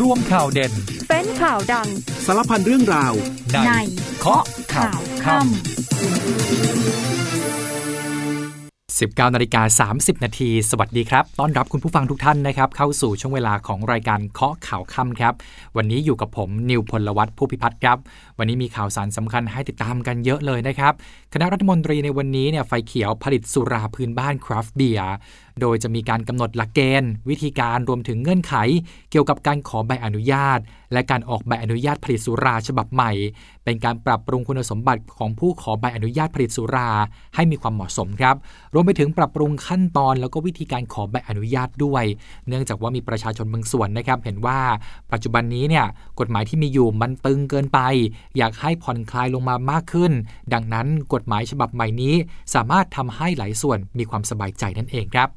ร่วมข่าวเด่น เป็นข่าวดัง สารพันเรื่องราว ในเคาะข่าวค่ำ19นาฬิกา30 นาที สวัสดีครับ ต้อนรับคุณผู้ฟังทุกท่านนะครับ เข้าสู่ช่วงเวลาของรายการเคาะข่าวค่ำครับ วันนี้อยู่กับผมนิวพลวัตผู้พิพัฒน์ครับวันนี้มีข่าวสารสำคัญให้ติดตามกันเยอะเลยนะครับ คณะรัฐมนตรีในวันนี้เนี่ยไฟเขียวผลิตสุราพื้นบ้านคราฟต์เบียร์โดยจะมีการกำหนดหลักเกณฑ์ วิธีการรวมถึงเงื่อนไข เกี่ยวกับการขอใบอนุญาต และการออกใบอนุญาตผลิตสุราฉบับใหม่ เป็นการปรับปรุงคุณสมบัติของผู้ขอใบอนุญาตผลิตสุรา ให้มีความเหมาะสมครับ รวมไปถึงปรับปรุงขั้นตอนแล้วก็วิธีการขอใบอนุญาตด้วย เนื่องจากว่ามีประชาชนบางส่วนนะครับ เห็นว่าปัจจุบันนี้เนี่ยกฎหมายที่มีอยู่มันตึงเกินไป อยากให้ผ่อนคลายลงมามากขึ้น ดังนั้นกฎหมายฉบับใหม่นี้ สามารถทำให้หลายส่วนมีความสบายใจนั่นเองครับ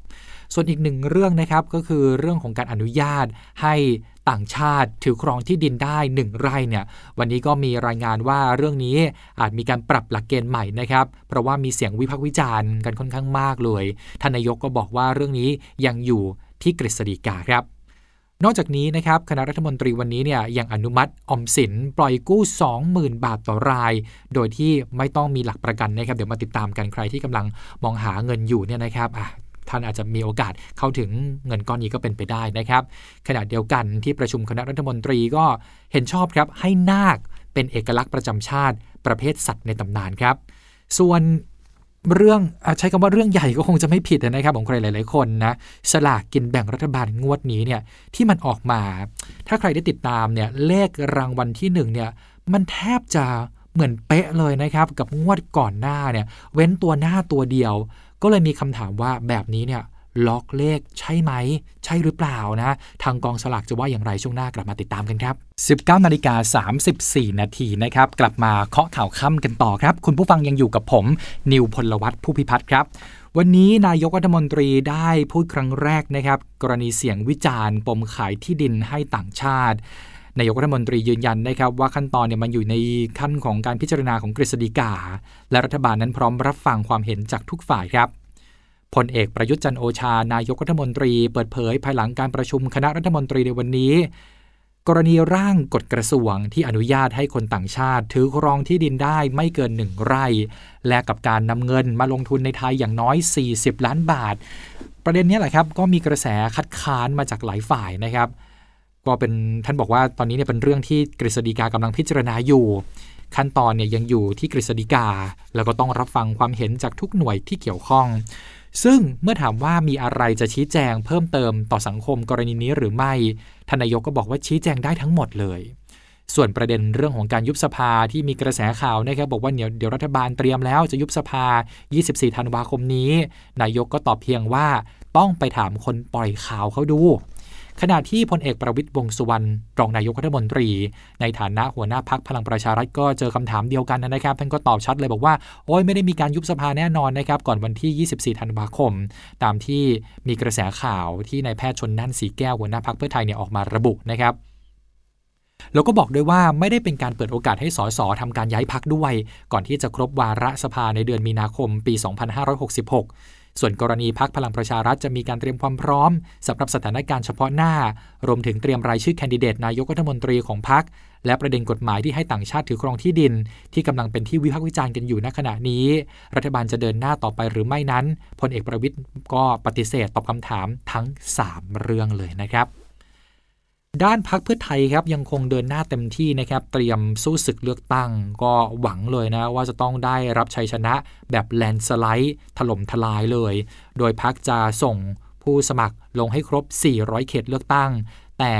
ส่วนอีกหนึ่งเรื่องนะครับก็คือเรื่องของการอนุญาตให้ต่างชาติถือครองที่ดินได้ 1 ไร่เนี่ยวันนี้ก็มีรายงานว่าเรื่องนี้อาจมีการปรับหลักเกณฑ์ใหม่นะครับ เพราะว่ามีเสียงวิพากษ์วิจารณ์กันค่อนข้างมากเลยท่านนายกก็บอกว่าเรื่องนี้ยังอยู่ที่กฤษฎีกาครับ นอกจากนี้นะครับคณะรัฐมนตรีวันนี้เนี่ยยังอนุมัติอมสินปล่อยกู้ 20,000 บาทต่อราย โดยที่ไม่ต้องมีหลักประกันนะครับ เดี๋ยวมาติดตามกันใครที่กำลังมองหาเงินอยู่เนี่ยนะครับอะท่านอาจจะมีโอกาสเข้าถึงเงินก้อนนี้ก็เป็นไปได้นะครับขณะเดียวกันที่ประชุมคณะรัฐมนตรีก็เห็นชอบครับให้นาคเป็นเอกลักษณ์ประจำชาติ ประเภทสัตว์ในตำนานครับ ส่วน เรื่องอใช้คำว่าเรื่องใหญ่ก็คงจะไม่ผิดนะครับของใครหลาย ๆ คนนะสลากกินแบ่งรัฐบาลงวดนี้เนี่ยที่มันออกมา ถ้าใครได้ติดตามเนี่ยเลขรางวัลที่หนึ่งเนี่ยมันแทบจะเหมือนเป๊ะเลยนะครับ กับงวดก่อนหน้าเนี่ยเว้นตัวหน้าตัวเดียว ก็เลยมีคำถามว่าแบบนี้เนี่ย ล็อกเลขใช่ไหม ใช่หรือเปล่านะทางกองสลากจะว่าอย่างไรช่วงหน้ากลับมาติดตามกันครับ 19นาฬิกา34 นาทีนะครับ กลับมาเคาะข่าวค่ำกันต่อครับ คุณผู้ฟังยังอยู่กับผม นิวพลวัตผู้พิพัฒน์ครับ วันนี้นายกรัฐมนตรีได้พูดครั้งแรกนะครับ กรณีเสียงวิจารณ์ ปมขายที่ดินให้ต่างชาตินายกรัฐมนตรียืนยันนะครับว่าขั้นตอนเนี่ยมันอยู่ในขั้นของการพิจารณาของกฤษฎีกา และรัฐบาลนั้นพร้อมรับฟังความเห็นจากทุกฝ่ายครับ พลเอกประยุทธ์จันโอชานายกรัฐมนตรีเปิดเผยภายหลังการประชุมคณะรัฐมนตรีในวันนี้ กรณีร่างกฎกระทรวงที่อนุญาตให้คนต่างชาติ ถือครองที่ดินได้ไม่เกินหนึ่งไร่ และกับการนำเงินมาลงทุนในไทยอย่างน้อย 40 ล้านบาท ประเด็นนี้แหละครับก็มีกระแสคัดค้านมาจากหลายฝ่ายนะครับ ก็เป็นท่านบอกว่าตอนนี้เนี่ยเป็นเรื่องที่กฤษฎีกากำลังพิจารณาอยู่ขั้นตอนเนี่ยยังอยู่ที่กฤษฎีกา แล้วก็ต้องรับฟังความเห็นจากทุกหน่วยที่เกี่ยวข้อง ซึ่งเมื่อถามว่ามีอะไรจะชี้แจงเพิ่มเติมต่อสังคมกรณีนี้หรือไม่ทนายกก็บอกว่าชี้แจงได้ทั้งหมดเลย ส่วนประเด็นเรื่องของการยุบสภาที่มีกระแสข่าวนะครับบอกว่าเดี๋ยวเดี๋ยวรัฐบาลเตรียมแล้วจะยุบสภา 24 ธันวาคมนี้ นายกก็ตอบเพียงว่าต้องไปถามคนปล่อยข่าวเขาดู ขณะที่พลเอกประวิตยวงสุวรรณรองนายกรัฐมนตรี ในฐานะหัวหน้าพักพลังประชารัฐก็เจอคำถามเดียวกันนะครับ ท่านก็ตอบชัดเลยบอกว่า โอ้ยไม่ได้มีการยุบสภาแน่นอนนะครับ ก่อนวันที่ 24 ธันวาคม ตามที่มีกระแสข่าวที่นายแพทย์ชนนั่นสีแก้วหัวหน้าพักเพื่อไทยเนี่ยออกมาระบุนะครับแล้วก็บอกด้วยว่าไม่ได้เป็นการเปิดโอกาสให้สสทำการย้ายพักด้วย ก่อนที่จะครบวาระสภาในเดือนมีนาคมปี 2566 ส่วนกรณีพักพลังประชารัฐจะมีการเตรียมความพร้อมสำหรับสถานการณ์เฉพาะหน้า รวมถึงเตรียมรายชื่อแคนดิเดตนายกรัฐมนตรีของพักและประเด็นกฎหมายที่ให้ต่างชาติถือครองที่ดิน ที่กำลังเป็นที่วิพากษ์วิจารณ์กันอยู่ณขณะนี้ รัฐบาลจะเดินหน้าต่อไปหรือไม่นั้นพลเอกประวิทย์ก็ปฏิเสธตอบคำถามทั้ง 3 เรื่องเลยนะครับ ด้านพักเพื่อไทยครับยังคงเดินหน้าเต็มที่นะครับเตรียมสู้ศึกเลือกตั้ง ก็หวังเลยนะว่าจะต้องได้รับชัยชนะแบบแลนสไลด์ถล่มทลายเลย โดยพักจะส่งผู้สมัครลงให้ครบ 400 เขตเลือกตั้ง แต่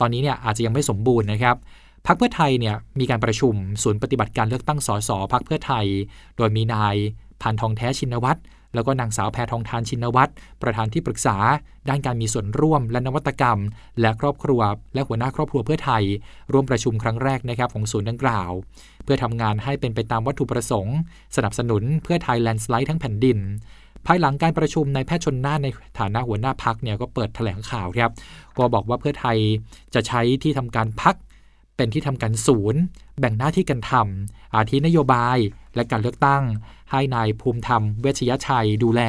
ตอนนี้เนี่ยอาจจะยังไม่สมบูรณ์นะครับพักเพื่อไทยเนี่ยมีการประชุมศูนย์ปฏิบัติการเลือกตั้งสสพักเพื่อไทย โดยมีนายพันทองแท้ชินวัตร แล้วก็นางสาวแพทองทานชินวัตรประธานที่ปรึกษา ด้านการมีส่วนร่วมและนวัตกรรม และครอบครัว และหัวหน้าครอบครัวเพื่อไทย ร่วมประชุมครั้งแรกนะครับของศูนย์ดังกล่าว เพื่อทำงานให้เป็นไปตามวัตถุประสงค์ สนับสนุนเพื่อไทยแลนด์สไลด์ทั้งแผ่นดินภายหลังการประชุมในแพทย์ชนน่านในฐานะหัวหน้าพักเนี่ยก็เปิดแถลงข่าวครับก็บอกว่าเพื่อไทยจะใช้ที่ทำการพักเป็นที่ทำการศูนย์ แบ่งหน้าที่กันทำอาทินโยบาย และการเลือกตั้ง ให้นายภูมิธรรมเวชยชัยดูแล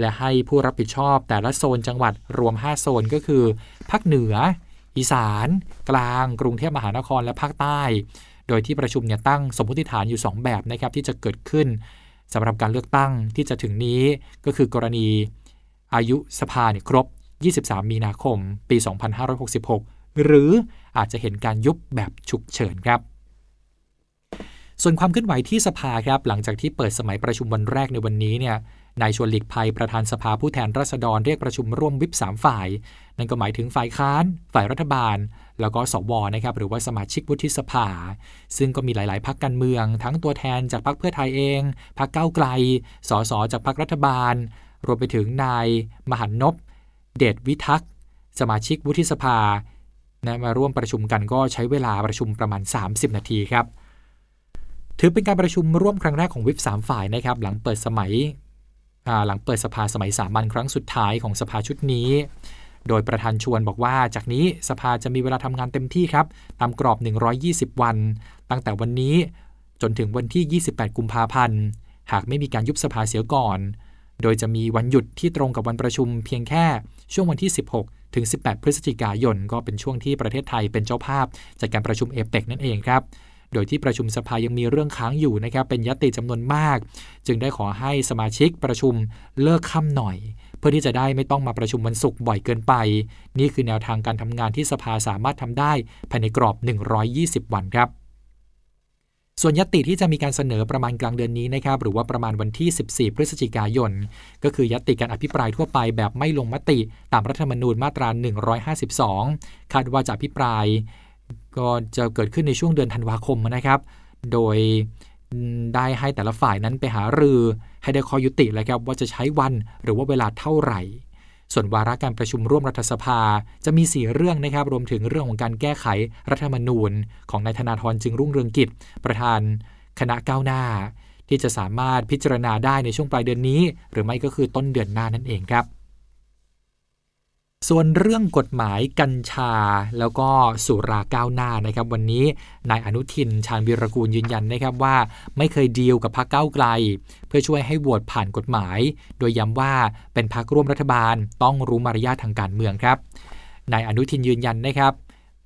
และให้ผู้รับผิดชอบแต่ละโซนจังหวัดรวม 5 โซนก็คือภาคเหนือ อีสาน กลาง กรุงเทพมหานครและภาคใต้ โดยที่ประชุมเนี่ยตั้งสมมติฐานอยู่ 2 แบบนะครับที่จะเกิดขึ้นสำหรับการเลือกตั้งที่จะถึงนี้ก็คือกรณีอายุสภาเนี่ยครบ 23 มีนาคม ปี 2566 หรืออาจจะเห็นการยุบแบบฉุกเฉินครับ ส่วนความเคลื่อนไหวที่สภาครับหลังจากที่เปิดสมัยประชุมวันแรกในวันนี้เนี่ยนายชวนหลีกภัยประธานสภาผู้แทนราษฎรเรียกประชุมร่วมวิป3ฝ่าย นั่นก็หมายถึงฝ่ายค้าน ฝ่ายรัฐบาล แล้วก็สวนะครับหรือว่าสมาชิกวุฒิสภา ซึ่งก็มีหลาย ๆ พักการเมือง ทั้งตัวแทนจากพรรคเพื่อไทยเองพรรคก้าไกล สสจากพรรครัฐบาล รวมไปถึงนาย มหันนบเดชวิทักษ์สมาชิกวุฒิสภานะมาร่วมประชุมกันก็ใช้เวลาประชุมประมาณ 30 นาทีครับ ถือเป็นการประชุมร่วมครั้งแรกของวิป3ฝ่ายนะครับหลังเปิดสมัยหลังเปิดสภาสมัยสามัญครั้งสุดท้ายของสภาชุดนี้ โดยประธานชวนบอกว่าจากนี้สภาจะมีเวลาทำงานเต็มที่ครับ ตามกรอบ 120 วัน ตั้งแต่วันนี้จนถึงวันที่ 28 กุมภาพันธ์ หากไม่มีการยุบสภาเสียก่อน โดยจะมีวันหยุดที่ตรงกับวันประชุมเพียงแค่ช่วงวันที่ 16 ถึง 18 พฤศจิกายน ก็เป็นช่วงที่ประเทศไทยเป็นเจ้าภาพจากการประชุมเอเปกนั่นเองครับ โดยที่ประชุมสภายังมีเรื่องค้างอยู่นะครับเป็นยติจำนวนมาก จึงได้ขอให้สมาชิกประชุมเลิกค่ำหน่อย เพื่อที่จะได้ไม่ต้องมาประชุมวันศุกร์บ่อยเกินไป นี่คือแนวทางการทำงานที่สภาสามารถทำได้ภายในกรอบ 120 วันครับส่วนยติที่จะมีการเสนอประมาณกลางเดือนนี้นะครับหรือว่าประมาณวันที่ 14 พฤศจิกายน ก็คือยติการอภิปรายทั่วไปแบบไม่ลงมติ ตามรัฐธรรมนูญมาตรา 152 คาดว่าจะอภิปราย ก็จะเกิดขึ้นในช่วงเดือนธันวาคมนะครับ โดยได้ให้แต่ละฝ่ายนั้นไปหารือให้ได้ข้อยุติแล้วครับว่าจะใช้วันหรือว่าเวลาเท่าไหร่ ส่วนวาระการประชุมร่วมรัฐสภาจะมี 4 เรื่องนะครับ รวมถึงเรื่องของการแก้ไขรัฐธรรมนูญ ของนายธนาธรจึงรุ่งเรืองกิจ ประธานคณะก้าวหน้า ที่จะสามารถพิจารณาได้ในช่วงปลายเดือนนี้ หรือไม่ก็คือต้นเดือนหน้านั่นเองครับ ส่วนเรื่องกฎหมายกัญชาแล้วก็สุราก้าวหน้านะครับ วันนี้นายอนุทินชาญวิรกูลยืนยันนะครับว่า ไม่เคยดีลกับพรรคก้าวไกล เพื่อช่วยให้โหวตผ่านกฎหมาย โดยย้ำว่าเป็นพรรคร่วมรัฐบาลต้องรู้มารยาททางการเมืองครับนายอนุทินยืนยันนะครับ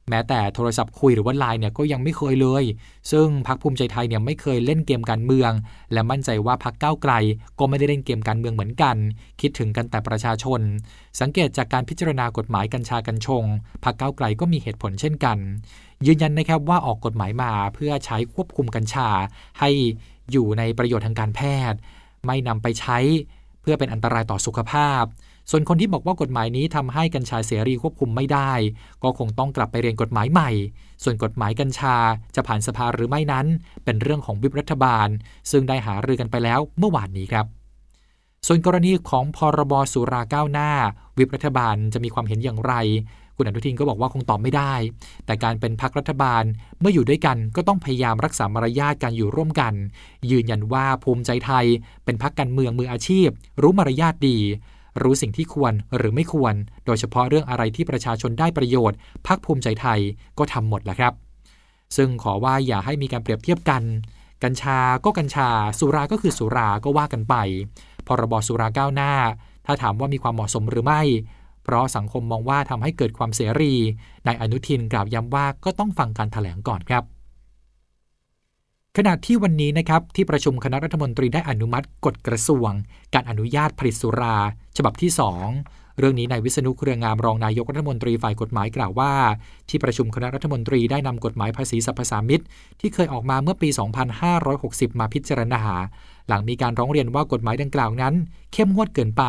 แม้แต่โทรศัพท์คุยหรือว่าไลน์เนี่ยก็ยังไม่เคยเลย ซึ่งพรรคภูมิใจไทยเนี่ยไม่เคยเล่นเกมการเมือง และมั่นใจว่าพรรคก้าวไกล ก็ไม่ได้เล่นเกมการเมืองเหมือนกัน คิดถึงกันแต่ประชาชน สังเกตจากการพิจารณากฎหมายกัญชากัญชงพรรคก้าวไกลก็มีเหตุผลเช่นกัน ยืนยันนะครับว่าออกกฎหมายมาเพื่อใช้ควบคุมกัญชา ให้อยู่ในประโยชน์ทางการแพทย์ ไม่นำไปใช้เพื่อเป็นอันตรายต่อสุขภาพ ส่วนคนที่บอกว่ากฎหมายนี้ทำให้กัญชาเสรีควบคุมไม่ได้ ก็คงต้องกลับไปเรียนกฎหมายใหม่ ส่วนกฎหมายกัญชาจะผ่านสภาหรือไม่นั้น เป็นเรื่องของวิบรัฐบาล ซึ่งได้หารือกันไปแล้วเมื่อวานนี้ครับส่วนกรณีของพรบสุราก้าวหน้า วิบรัฐบาลจะมีความเห็นอย่างไร คุณอนุทินก็บอกว่าคงตอบไม่ได้ แต่การเป็นพักรัฐบาลเมื่ออยู่ด้วยกันก็ต้องพยายามรักษามารยาทการอยู่ร่วมกัน ยืนยันว่าภูมิใจไทย เป็นพักการเมืองมืออาชีพ รู้มารยาทดี รู้สิ่งที่ควรหรือไม่ควร โดยเฉพาะเรื่องอะไรที่ประชาชนได้ประโยชน์พักภูมิใจไทยก็ทำหมดแหละครับ ซึ่งขอว่าอย่าให้มีการเปรียบเทียบกัน กัญชาก็กัญชา สุราก็คือสุราก็ว่ากันไป พรบสุราก้าวหน้า ถ้าถามว่ามีความเหมาะสมหรือไม่ เพราะสังคมมองว่าทำให้เกิดความเสรีนายอนุทินกล่าวย้ำว่าก็ต้องฟังการถแถลงก่อนครับ ขณะที่วันนี้นะครับที่ประชุมคณะรัฐมนตรีได้อนุมัติกฎกระทรวง การอนุญาตผลิตสุรา ฉบับที่ 2 เรื่องนี้นายวิษณุเครืองามรองนายกรัฐมนตรีฝ่ายกฎหมายกล่าวว่า ที่ประชุมคณะรัฐมนตรีได้นำกฎหมายภาษีสรรพสามิตที่เคยออกมาเมื่อปี 2560 มาพิจารณา หลังมีการร้องเรียนว่ากฎหมายดังกล่าวนั้น เข้มงวดเกินไป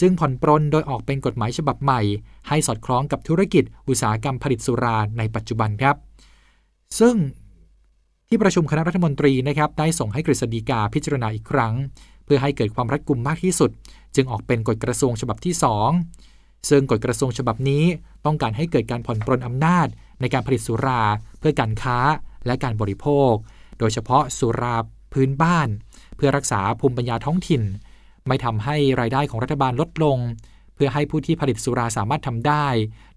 จึงผ่อนปรนโดยออกเป็นกฎหมายฉบับใหม่ ให้สอดคล้องกับธุรกิจ อุตสาหกรรมผลิตสุราในปัจจุบันครับ ซึ่ง ที่ประชุมคณะรัฐมนตรีนะครับได้ส่งให้กฤษฎีกาพิจารณาอีกครั้ง เพื่อให้เกิดความรัดกุมมากที่สุด จึงออกเป็นกฎกระทรวงฉบับที่ 2 ซึ่งกฎกระทรวงฉบับนี้ต้องการให้เกิดการผ่อนปรนอำนาจ ในการผลิตสุราเพื่อการค้าและการบริโภค โดยเฉพาะสุราพื้นบ้าน เพื่อรักษาภูมิปัญญาท้องถิ่น ไม่ทำให้รายได้ของรัฐบาลลดลง พื่อให้ผู้ที่ผลิตสุราสามารถทำได้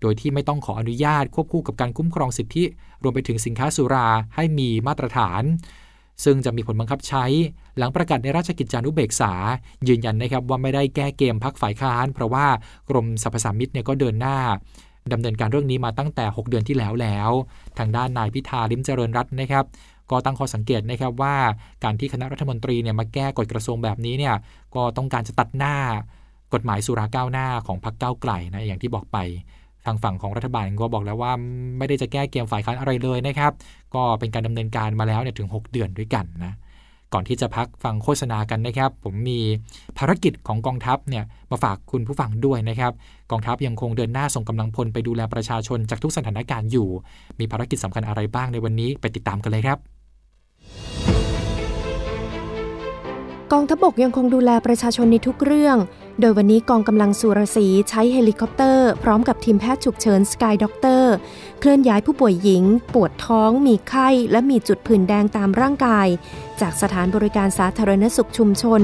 โดยที่ไม่ต้องขออนุญาตควบคู่กับการคุ้มครองสิทธิ รวมไปถึงสินค้าสุราให้มีมาตรฐาน ซึ่งจะมีผลบังคับใช้ หลังประกาศในราชกิจจานุเบกษา ยืนยันนะครับว่าไม่ได้แก้เกมพักฝ่ายค้าน เพราะว่ากรมสรรพสามิตเนี่ยก็เดินหน้าดำเนินการเรื่องนี้มาตั้งแต่ 6 เดือนที่แล้วแล้ว ทางด้านนายพิธาลิมเจริญรัตน์นะครับก็ตั้งข้อสังเกตนะครับว่าการที่คณะรัฐมนตรีเนี่ยมาแก้กฎกระทรวงแบบนี้เนี่ยก็ต้องการจะตัดหน้า กฎหมายสุราก้าวหน้าของพรรคก้าวไกลนะอย่างที่บอกไปทางฝั่งของรัฐบาลก็บอกแล้วว่าไม่ได้จะแก้เกมฝ่ายค้านอะไรเลยนะครับ ก็เป็นการดำเนินการมาแล้วเนี่ยถึง 6 เดือนด้วยกันนะก่อนที่จะพักฟังโฆษณากันนะครับ ผมมีภารกิจของกองทัพเนี่ยมาฝากคุณผู้ฟังด้วยนะครับ กองทัพยังคงเดินหน้าส่งกำลังพลไปดูแลประชาชนจากทุกสถานการณ์อยู่ มีภารกิจสำคัญอะไรบ้างในวันนี้ไปติดตามกันเลยครับ กองทัพบกยังคงดูแลประชาชนในทุกเรื่อง โดยวันนี้กองกำลังสุรสีห์ใช้เฮลิคอปเตอร์ พร้อมกับทีมแพทย์ฉุกเฉิน Sky Doctor เคลื่อนย้ายผู้ป่วยหญิง ปวดท้อง มีไข้ และมีจุดผื่นแดงตามร่างกาย จากสถานบริการสาธารณสุขชุมชน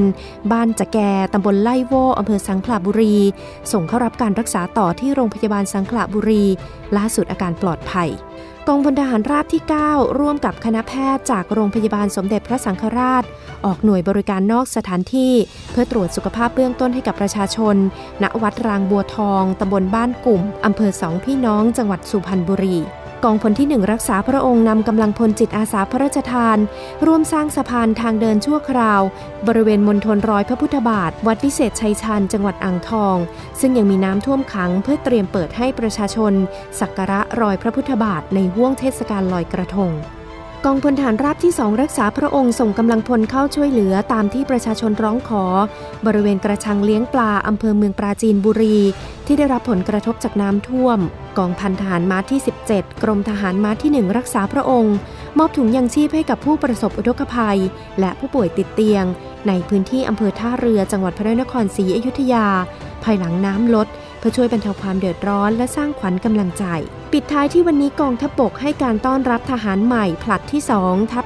บ้านจะแกตำบลไล่โวอำเภอสังขละบุรี ส่งเข้ารับการรักษาต่อที่โรงพยาบาลสังขละบุรี ล่าสุดอาการปลอดภัย กองพลทหารราบที่ 9 ร่วมกับคณะแพทย์จากโรงพยาบาลสมเด็จพระสังฆราช ออกหน่วยบริการนอกสถานที่ เพื่อตรวจสุขภาพเบื้องต้นให้กับประชาชน ณ วัดรางบัวทอง ตำบลบ้านกลุ่ม อำเภอสองพี่น้อง จังหวัดสุพรรณบุรี กองพลที่หนึ่งรักษาพระองค์นำกำลังพลจิตอาสาพระราชทาน ร่วมสร้างสะพานทางเดินชั่วคราว บริเวณมณฑลร้อยพระพุทธบาท วัดวิเศษชัยชาญจังหวัดอ่างทอง ซึ่งยังมีน้ำท่วมขังเพื่อเตรียมเปิดให้ประชาชน สักการะรอยพระพุทธบาทในห่วงเทศกาลลอยกระทง กองพลฐานราบที่สองรักษาพระองค์ส่งกำลังพลเข้าช่วยเหลือตามที่ประชาชนร้องขอ บริเวณกระชังเลี้ยงปลาอำเภอเมืองปราจีนบุรี ที่ได้รับผลกระทบจากน้ำท่วม กองพันทหารม้าที่ 17 กรมทหารม้าที่ 1 รักษาพระองค์ มอบถุงยังชีพให้กับผู้ประสบอุทกภัย และผู้ป่วยติดเตียง ในพื้นที่อำเภอท่าเรือจังหวัดพระนครศรีอยุธยา ภายหลังน้ำลด เพื่อช่วยบรรเทาความเดือดร้อนและสร้างขวัญกำลังใจ ปิดท้ายที่วันนี้กองทัพบกให้การต้อนรับทหารใหม่ ผลัดที่ 2 ทัพ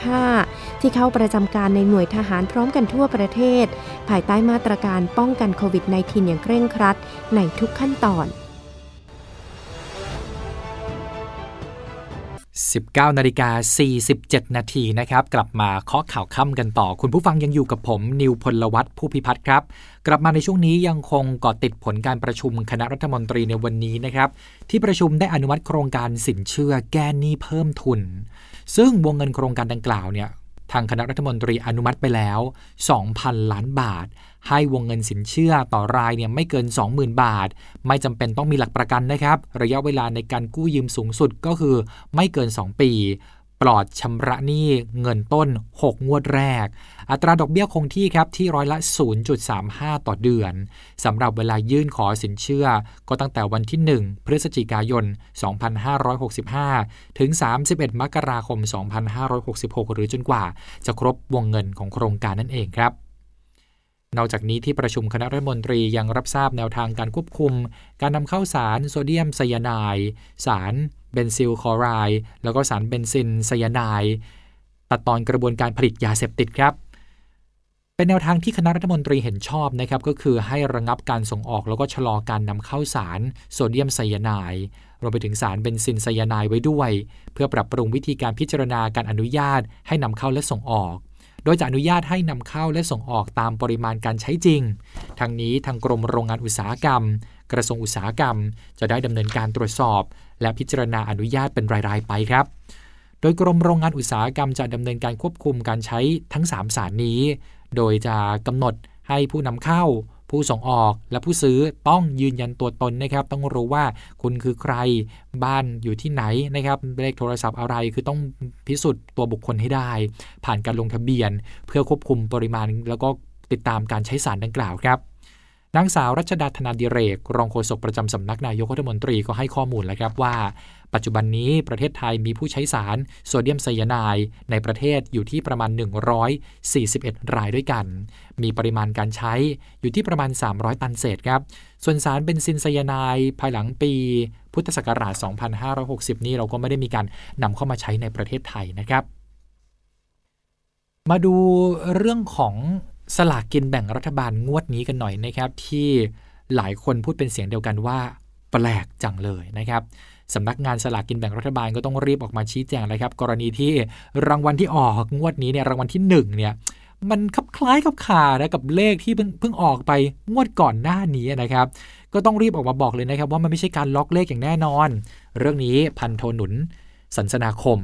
2565 ที่เข้าประจำการในหน่วยทหารพร้อมกันทั่วประเทศ ภายใต้มาตรการป้องกันโควิด -19 อย่างเคร่งครัดในทุกขั้นตอน 19นาฬิกา47 นาทีนะครับ กลับมาเคาะข่าวค่ำกันต่อ คุณผู้ฟังยังอยู่กับผม นิวพลวัตผู้พิพัฒน์ครับ กลับมาในช่วงนี้ยังคงเกาะติดผลการประชุมคณะรัฐมนตรีในวันนี้นะครับ ที่ประชุมได้อนุมัติโครงการสินเชื่อแก้หนี้เพิ่มทุน ซึ่งวงเงินโครงการดังกล่าวเนี่ยทางคณะรัฐมนตรีอนุมัติไปแล้ว 2,000 ล้านบาท ให้วงเงินสินเชื่อต่อรายเนี่ยไม่เกิน 20,000 บาท ไม่จำเป็นต้องมีหลักประกันนะครับ ระยะเวลาในการกู้ยืมสูงสุดก็คือไม่เกิน 2 ปี ปลอดชำระหนี้เงินต้น 6 งวดแรก อัตราดอกเบี้ยคงที่ครับที่ร้อยละ 0.35 ต่อเดือนสำหรับเวลายื่นขอสินเชื่อ ก็ตั้งแต่วันที่ 1 พฤศจิกายน 2565 ถึง 31 มกราคม 2566 หรือจนกว่าจะครบวงเงินของโครงการนั่นเองครับ นอกจากนี้ที่ประชุมคณะรัฐมนตรียังรับทราบแนวทางการควบคุม การนำเข้าสารโซเดียมไซยาไนด์สารเบนซิลคลอไรด์แล้วก็สารเบนซิลไซยาไนด์ตัดตอนกระบวนการผลิตยาเสพติดครับ เป็นแนวทางที่คณะรัฐมนตรีเห็นชอบนะครับก็คือให้ระงับการส่งออกแล้วก็ชะลอการนำเข้าสารโซเดียมไซยาไนด์รวมไปถึงสารเบนซินไซยาไนด์ไว้ด้วย เพื่อปรับปรุงวิธีการพิจารณาการอนุญาตให้นำเข้าและส่งออก โดยจะอนุญาตให้นำเข้าและส่งออกตามปริมาณการใช้จริง ทั้งนี้ทางกรมโรงงานอุตสาหกรรม กระทรวงอุตสาหกรรม จะได้ดำเนินการตรวจสอบ และพิจารณาอนุญาตเป็นราย ๆ ไปครับ โดยกรมโรงงานอุตสาหกรรมจะดำเนินการควบคุมการใช้ทั้ง 3 สารนี้ โดยจะกำหนดให้ผู้นำเข้า ผู้ส่งออกและผู้ซื้อต้องยืนยันตัวตนนะครับ ต้องรู้ว่าคุณคือใครบ้านอยู่ที่ไหนนะครับเลขโทรศัพท์อะไรคือต้องพิสูจน์ตัวบุคคลให้ได้ ผ่านการลงทะเบียน เพื่อควบคุมปริมาณแล้วก็ติดตามการใช้สารดังกล่าวครับ นางสาวรัชดาธนาดิเรก รองโฆษกประจำสำนักนายกรัฐมนตรีก็ให้ข้อมูลแล้วครับว่า ปัจจุบันนี้ประเทศไทยมีผู้ใช้สารโซเดียมไซยาไนด์ในประเทศอยู่ที่ประมาณ 141 รายด้วยกัน มีปริมาณการใช้อยู่ที่ประมาณ 300 ตันเศษครับ ส่วนสารเบนซินไซยาไนด์ภายหลังปีพุทธศักราช 2560 นี้เราก็ไม่ได้มีการนำเข้ามาใช้ในประเทศไทยนะครับ มาดูเรื่องของ สลากกินแบ่งรัฐบาลงวดนี้กันหน่อยนะครับ ที่หลายคนพูดเป็นเสียงเดียวกันว่าแปลกจังเลยนะครับสำนักงานสลากกินแบ่งรัฐบาลก็ต้องรีบออกมาชี้แจงเลยครับ กรณีที่รางวัลที่ออกงวดนี้เนี่ยรางวัลที่1เนี่ยมันคลับคล้ายกับขานะกับเลขที่เพิ่งเพิ่งออกไปงวดก่อนหน้านี้นะครับ ก็ต้องรีบออกมาบอกเลยนะครับ ว่ามันไม่ใช่การล็อกเลขอย่างแน่นอน เรื่องนี้พันโทหนุนสันสนาคม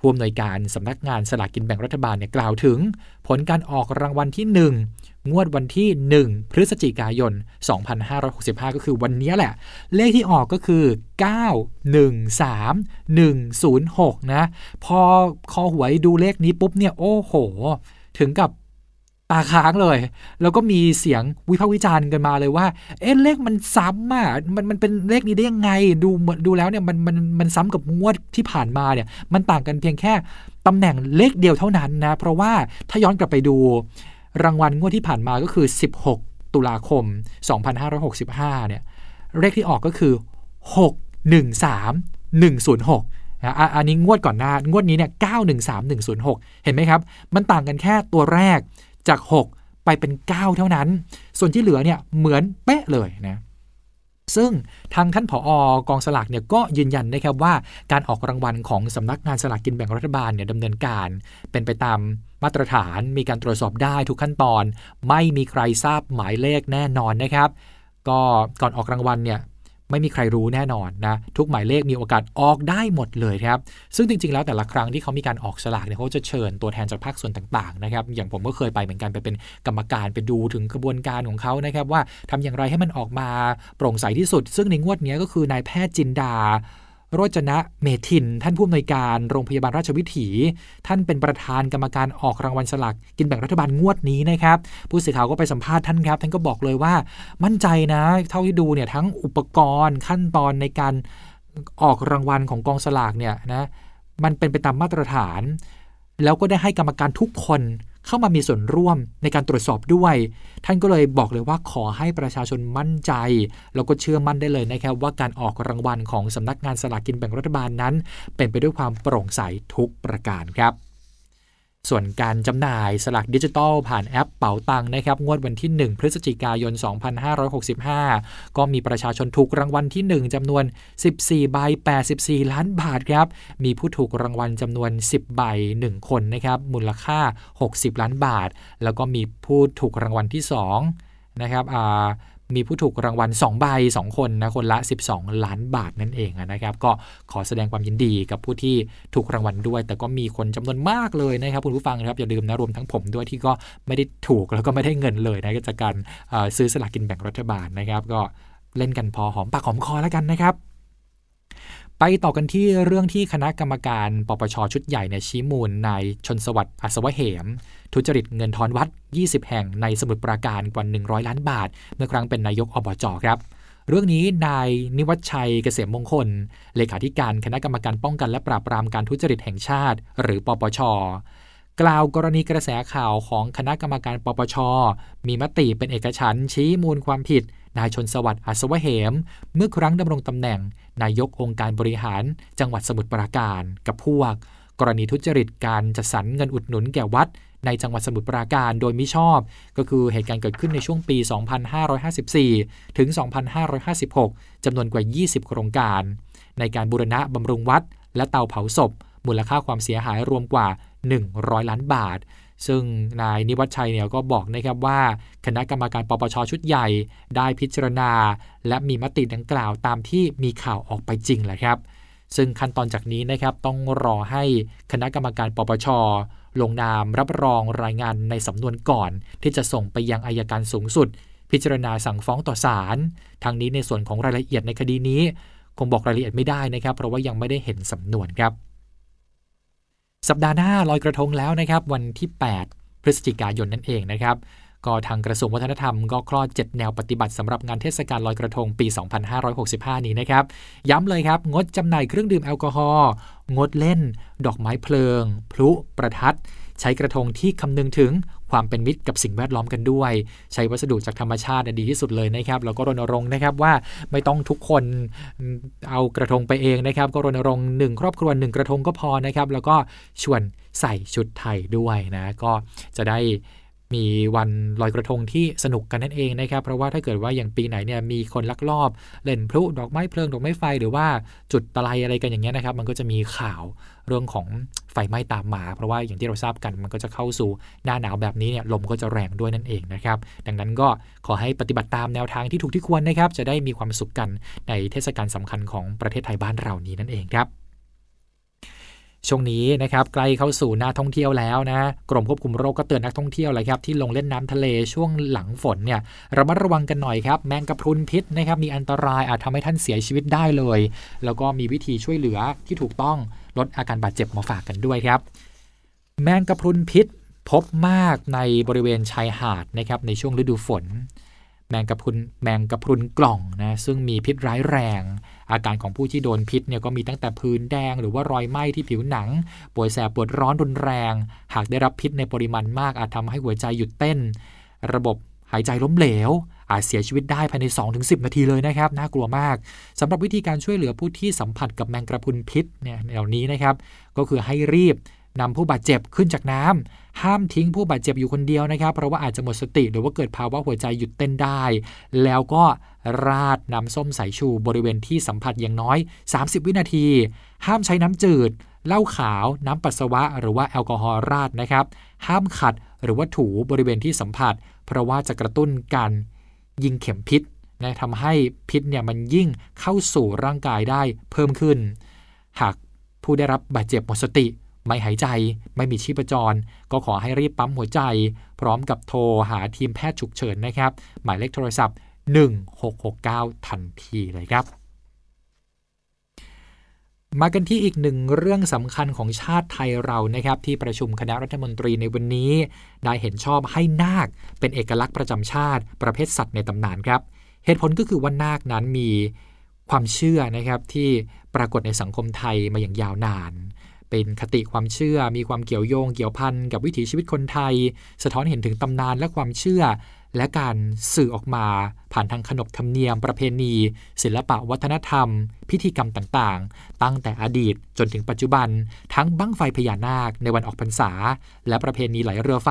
ผู้อำนวยการสำนักงานสลากกินแบ่งรัฐบาลเนี่ยกล่าวถึง ผลการออกรางวัลที่ 1 งวดวันที่ 1 พฤศจิกายน 2565 ก็คือวันนี้แหละ เลขที่ออกก็คือ 913106 นะ พอคอหวยดูเลขนี้ปุ๊บเนี่ย โอ้โห ถึงกับ ตาค้างเลย แล้วก็มีเสียงวิพากษ์วิจารณ์กันมาเลยว่า เอ๊ะเลขมันซ้ำอะมันมันเป็นเลขนี้ได้ยังไง ดูดูแล้วเนี่ยมันมันมันซ้ำกับงวดที่ผ่านมาเนี่ย มันต่างกันเพียงแค่ตำแหน่งเลขเดียวเท่านั้นนะ เพราะว่าถ้าย้อนกลับไปดู รางวัลงวดที่ผ่านมาก็คือ 16 ตุลาคม 2565 เนี่ย เลขที่ออกก็คือ 613 106นะอันนี้งวดก่อนหน้างวดนี้เนี่ย 913106 เห็นไหมครับ มันต่างกันแค่ตัวแรก จาก 6 ไปเป็น 9 เท่านั้น ส่วนที่เหลือเนี่ยเหมือนเป๊ะเลยนะซึ่งทางท่านผออกองสลากเนี่ยก็ยืนยันนะครับว่าการออกรางวัลของสำนักงานสลากกินแบ่งรัฐบาลเนี่ยดำเนินการ เป็นไปตามมาตรฐานมีการตรวจสอบได้ทุกขั้นตอน ไม่มีใครทราบหมายเลขแน่นอนนะครับ ก็ก่อนออกรางวัลเนี่ย ไม่มีใครรู้แน่นอนนะทุกหมายเลขมีโอกาสออกได้หมดเลยครับ ซึ่งจริงๆแล้วแต่ละครั้งที่เขามีการออกสลากเนี่ยเขาจะเชิญตัวแทนจากภาคส่วนต่างๆนะครับอย่างผมก็เคยไปเหมือนกันไปเป็นกรรมการไปดูถึงกระบวนการของเขานะครับว่าทำอย่างไรให้มันออกมาโปร่งใสที่สุด ซึ่งในงวดนี้ก็คือนายแพทย์จินดา โรจนะเมทิน ท่านผู้อำนวยการโรงพยาบาลราชวิถี ท่านเป็นประธานกรรมการออกรางวัลสลากกินแบ่งรัฐบาลงวดนี้นะครับ ผู้สื่อข่าวก็ไปสัมภาษณ์ท่านครับ ท่านก็บอกเลยว่ามั่นใจนะ เท่าที่ดูเนี่ยทั้งอุปกรณ์ขั้นตอนในการออกรางวัลของกองสลากเนี่ยนะมันเป็นไปตามมาตรฐาน แล้วก็ได้ให้กรรมการทุกคน เข้ามามีส่วนร่วมในการตรวจสอบด้วย ท่านก็เลยบอกเลยว่าขอให้ประชาชนมั่นใจ แล้วก็เชื่อมั่นได้เลยนะครับว่าการออกรางวัลของสำนักงานสลากกินแบ่งรัฐบาลนั้น เป็นไปด้วยความโปร่งใสทุกประการครับ ส่วนการจำหน่ายสลากดิจิตอลผ่านแอปเป๋าตังนะครับ งวดวันที่ 1 พฤศจิกายน 2565 ก็มีประชาชนถูกรางวัลที่ 1จำนวน 14 ใบ 84 ล้านบาทครับ มีผู้ถูกรางวัลจำนวน 10 ใบ 1 คนนะครับ มูลค่า 60 ล้านบาท แล้วก็มีผู้ถูกรางวัลที่ 2 นะครับอ่า มีผู้ถูกรางวัล2ใบ2 คนนะคนละ 12 ล้านบาทนั่นเองนะครับ ก็ขอแสดงความยินดีกับผู้ที่ถูกรางวัลด้วย แต่ก็มีคนจำนวนมากเลยนะครับคุณผู้ฟังครับอย่าลืมนะรวมทั้งผมด้วยที่ก็ไม่ได้ถูกแล้วก็ไม่ได้เงินเลยนะจากการซื้อสลากกินแบ่งรัฐบาลนะครับ ก็เล่นกันพอหอมปากหอมคอแล้วกันนะครับ ไปต่อกันที่เรื่องที่คณะกรรมการปปชชุดใหญ่ในชี้มูลนายชนสวัสดิ์อัศวะเหม ทุจริตเงินทอนวัด 20 แห่งในสมุทรปราการกว่า 100 ล้านบาท เมื่อครั้งเป็นนายกอบจครับ เรื่องนี้นายนิวัชชัยเกษมมงคล เลขาธิการคณะกรรมการป้องกันและปราบปรามการทุจริตแห่งชาติ หรือปปชกล่าวกรณีกระแสข่าวของคณะกรรมการปปชมีมติเป็นเอกฉันชี้มูลความผิด นายชนสวัสดิ์อัศวเหม เมื่อครั้งดำรงตำแหน่ง นายกองค์การบริหาร จังหวัดสมุทรปราการ กับพวก กรณีทุจริตการจัดสรรเงินอุดหนุนแก่วัด ในจังหวัดสมุทรปราการโดยมิชอบ ก็คือเหตุการณ์เกิดขึ้นในช่วงปี 2554 ถึง 2556 จำนวนกว่า 20 โครงการ ในการบูรณะบำรุงวัด และเตาเผาศพ มูลค่าความเสียหายรวมกว่า 100 ล้านบาท ซึ่งนายนิวัชชัยเนี่ยก็บอกนะครับว่าคณะกรรมการปปชชุดใหญ่ ได้พิจารณา และมีมติดังกล่าวตามที่มีข่าวออกไปจริงแหละครับ ซึ่งขั้นตอนจากนี้นะครับต้องรอให้คณะกรรมการปปชลงนามรับรองรายงานในสำนวนก่อน ที่จะส่งไปยังอายการสูงสุด พิจารณาสั่งฟ้องต่อศาลทางนี้ในส่วนของรายละเอียดในคดีนี้ คงบอกรายละเอียดไม่ได้นะครับ เพราะว่ายังไม่ได้เห็นสำนวนครับ สัปดาห์หน้าลอยกระทงแล้วนะครับวันที่ 8 พฤศจิกายนนั่นเองนะครับก็ทางกระทรวงวัฒนธรรมก็คลอด 7 แนวปฏิบัติสำหรับงานเทศกาลลอยกระทงปี 2565 นี้นะครับ ย้ำเลยครับ งดจำหน่ายเครื่องดื่มแอลกอฮอล์งดเล่น ดอกไม้เพลิง พลุประทัด ใช้กระทงที่คำนึงถึง ความเป็นมิตรกับสิ่งแวดล้อมกันด้วย ใช้วัสดุจากธรรมชาติดีที่สุดเลยนะครับแล้วก็รณรงค์นะครับว่าไม่ต้องทุกคนเอากระทงไปเองนะครับ ก็รณรงค์หนึ่งครอบครัวหนึ่งกระทงก็พอนะครับ แล้วก็ชวนใส่ชุดไทยด้วยนะ ก็จะได้ มีวันลอยกระทงที่สนุกกันนั่นเองนะครับ เพราะว่าถ้าเกิดว่าอย่างปีไหนเนี่ยมีคนลักลอบเล่นพลุดอกไม้เพลิงดอกไม้ไฟหรือว่าจุดตะไลอะไรกันอย่างเงี้ยนะครับ มันก็จะมีข่าวเรื่องของไฟไหม้ตามมา เพราะว่าอย่างที่เราทราบกันมันก็จะเข้าสู่หน้าหนาวแบบนี้เนี่ยลมก็จะแรงด้วยนั่นเองนะครับ ดังนั้นก็ขอให้ปฏิบัติตามแนวทางที่ถูกที่ควรนะครับ จะได้มีความสุขกันในเทศกาลสำคัญของประเทศไทยบ้านเรานี้นั่นเองครับ ช่วงนี้นะครับใกล้เข้าสู่หน้าท่องเที่ยวแล้วนะกรมควบคุมโรคก็เตือนนักท่องเที่ยวเลยครับที่ลงเล่นน้ำทะเลช่วงหลังฝนเนี่ยระมัดระวังกันหน่อยครับ แมงกะพรุนพิษนะครับมีอันตรายอาจทำให้ท่านเสียชีวิตได้เลย แล้วก็มีวิธีช่วยเหลือที่ถูกต้องลดอาการบาดเจ็บมาฝากกันด้วยครับ แมงกะพรุนพิษพบมากในบริเวณชายหาดนะครับในช่วงฤดูฝน แมงกะพรุนแมงกะพรุนกล่องนะซึ่งมีพิษร้ายแรง อาการของผู้ที่โดนพิษเนี่ยก็มีตั้งแต่พื้นแดง หรือว่ารอยไหม้ที่ผิวหนัง ปวดแสบปวดร้อนรุนแรง หากได้รับพิษในปริมาณมากอาจทำให้หัวใจหยุดเต้น ระบบหายใจล้มเหลว อาจเสียชีวิตได้ภายใน 2-10 นาทีเลยนะครับ น่ากลัวมากสำหรับวิธีการช่วยเหลือผู้ที่สัมผัสกับแมงกระพุนพิษเนี่ยเหล่านี้นะครับ ก็คือให้รีบ นำผู้บาดเจ็บขึ้นจากน้ำห้ามทิ้งผู้บาดเจ็บอยู่คนเดียวนะครับ เพราะว่าอาจจะหมดสติหรือว่าเกิดภาวะหัวใจหยุดเต้นได้ แล้วก็ราดน้ำส้มสายชูบริเวณที่สัมผัสอย่างน้อย 30 วินาที ห้ามใช้น้ำจืดเหล้าขาว น้ำปัสสาวะ หรือว่าแอลกอฮอล์ราดนะครับ ห้ามขัดหรือว่าถูบริเวณที่สัมผัส เพราะว่าจะกระตุ้นการยิงเข็มพิษนะทำให้พิษเนี่ยมันยิ่งเข้าสู่ร่างกายได้เพิ่มขึ้น หากผู้ได้รับบาดเจ็บหมดสติ ไม่หายใจ ไม่มีชีพจร ก็ขอให้รีบปั๊มหัวใจ พร้อมกับโทรหาทีมแพทย์ฉุกเฉินนะครับ หมายเลขโทรศัพท์ 1669 ทันทีเลยครับ มากันที่อีกหนึ่งเรื่องสำคัญของชาติไทยเรานะครับ ที่ประชุมคณะรัฐมนตรีในวันนี้ ได้เห็นชอบให้นาค เป็นเอกลักษณ์ประจำชาติ ประเภทสัตว์ในตำนานครับ เหตุผลก็คือว่านาคนั้นมีความเชื่อนะครับที่ปรากฏในสังคมไทยมาอย่างยาวนาน เป็นคติความเชื่อ มีความเกี่ยวโยง เกี่ยวพันกับวิถีชีวิตคนไทย สะท้อนเห็นถึงตำนานและความเชื่อ และการสื่อออกมาผ่านทางขนบธรรมเนียม ประเพณี ศิลปะวัฒนธรรม พิธีกรรมต่างๆ ตั้งแต่อดีตจนถึงปัจจุบัน ทั้งบั้งไฟพญานาคในวันออกพรรษา และประเพณีไหลเรือไฟ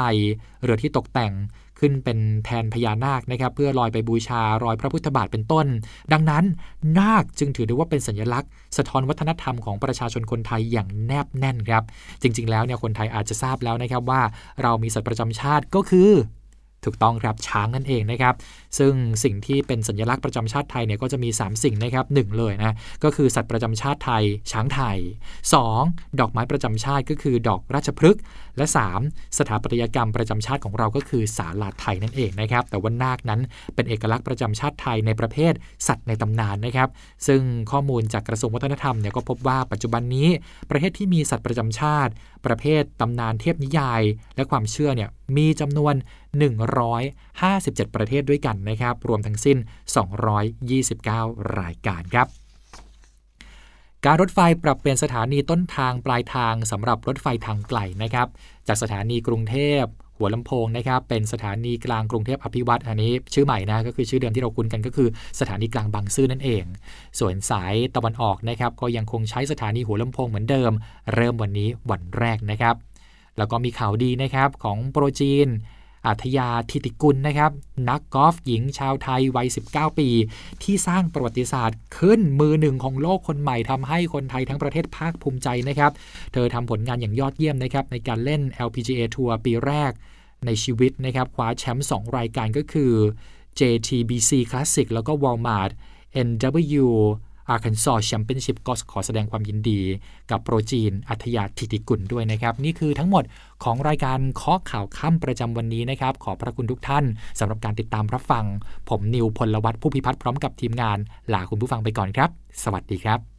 เรือที่ตกแต่ง ขึ้นเป็นแทนพญานาคนะครับเพื่อลอยไปบูชารอยพระพุทธบาทเป็นต้น ดังนั้นนาคจึงถือได้ว่าเป็นสัญลักษณ์ สะท้อนวัฒนธรรมของประชาชนคนไทยอย่างแนบแน่นครับ จริง ๆ แล้วเนี่ยคนไทยอาจจะทราบแล้วนะครับว่า เรามีสัตว์ประจำชาติก็คือ ถูกต้องครับช้างนั่นเองนะครับ ซึ่งสิ่งที่เป็นสัญลักษณ์ประจำชาติไทยเนี่ยก็จะมี 3 สิ่งนะครับหเลยนะก็คือสัตว์ประจำชาติไทย ช้างไทย 2. ดอกไม้ประจำชาติก็คือดอกราชพฤกษ์และ 3. สถาปัตยกรรมประจำชาติของเราก็คือศาลาไทยนั่นเองนะครับ แต่ว่านาคนั้นเป็นเอกลักษณ์ประจำชาติไทยในประเภท สัตว์ในตำนานนะครับ ซึ่งข้อมูลจากกระทรวงวัฒนธรรมเนี่ยก็พบว่าปัจจุบันนี้ประเทศที่มีสัตว์ประจำชาติ ประเภทตำนานเทพนิยาย และความเชื่อเนี่ยมีจำนวน157 ประเทศด้วยกันนะครับ รวมทั้งสิ้น 229 รายการครับการรถไฟปรับเปลี่ยนสถานีต้นทางปลายทางสำหรับรถไฟทางไกลนะครับ จากสถานีกรุงเทพ หัวลำโพงนะครับ เป็นสถานีกลางกรุงเทพอภิวัตอันนี้ ชื่อใหม่นะก็คือชื่อเดิมที่เราคุ้นกันก็คือสถานีกลางบางซื่อนั่นเอง ส่วนสายตะวันออกนะครับ ก็ยังคงใช้สถานีหัวลำโพงเหมือนเดิม เริ่มวันนี้วันแรกนะครับ แล้วก็มีข่าวดีนะครับของโปรจีน อัธยาธิติกุลนะครับ นักกอล์ฟหญิงชาวไทยวัย 19 ปี ที่สร้างประวัติศาสตร์ขึ้นมือหนึ่งของโลกคนใหม่ทำให้คนไทยทั้งประเทศภาคภูมิใจนะครับ เธอทำผลงานอย่างยอดเยี่ยมนะครับ ในการเล่น LPGA ทัวร์ปีแรกในชีวิตนะครับคว้าแชมป์2 รายการก็คือ JTBC Classic แล้วก็ Walmart NW Arkansas Championship ก็ขอแสดงความยินดีกับโปรจีน อาฒยา ฐิติกุลด้วยนะครับ นี่คือทั้งหมดของรายการเคาะข่าวค่ำประจำวันนี้นะครับ ขอบพระคุณทุกท่านสำหรับการติดตามรับฟัง ผมนิวพลวัตผู้พิพัฒน์พร้อมกับทีมงานลาคุณผู้ฟังไปก่อนครับ สวัสดีครับ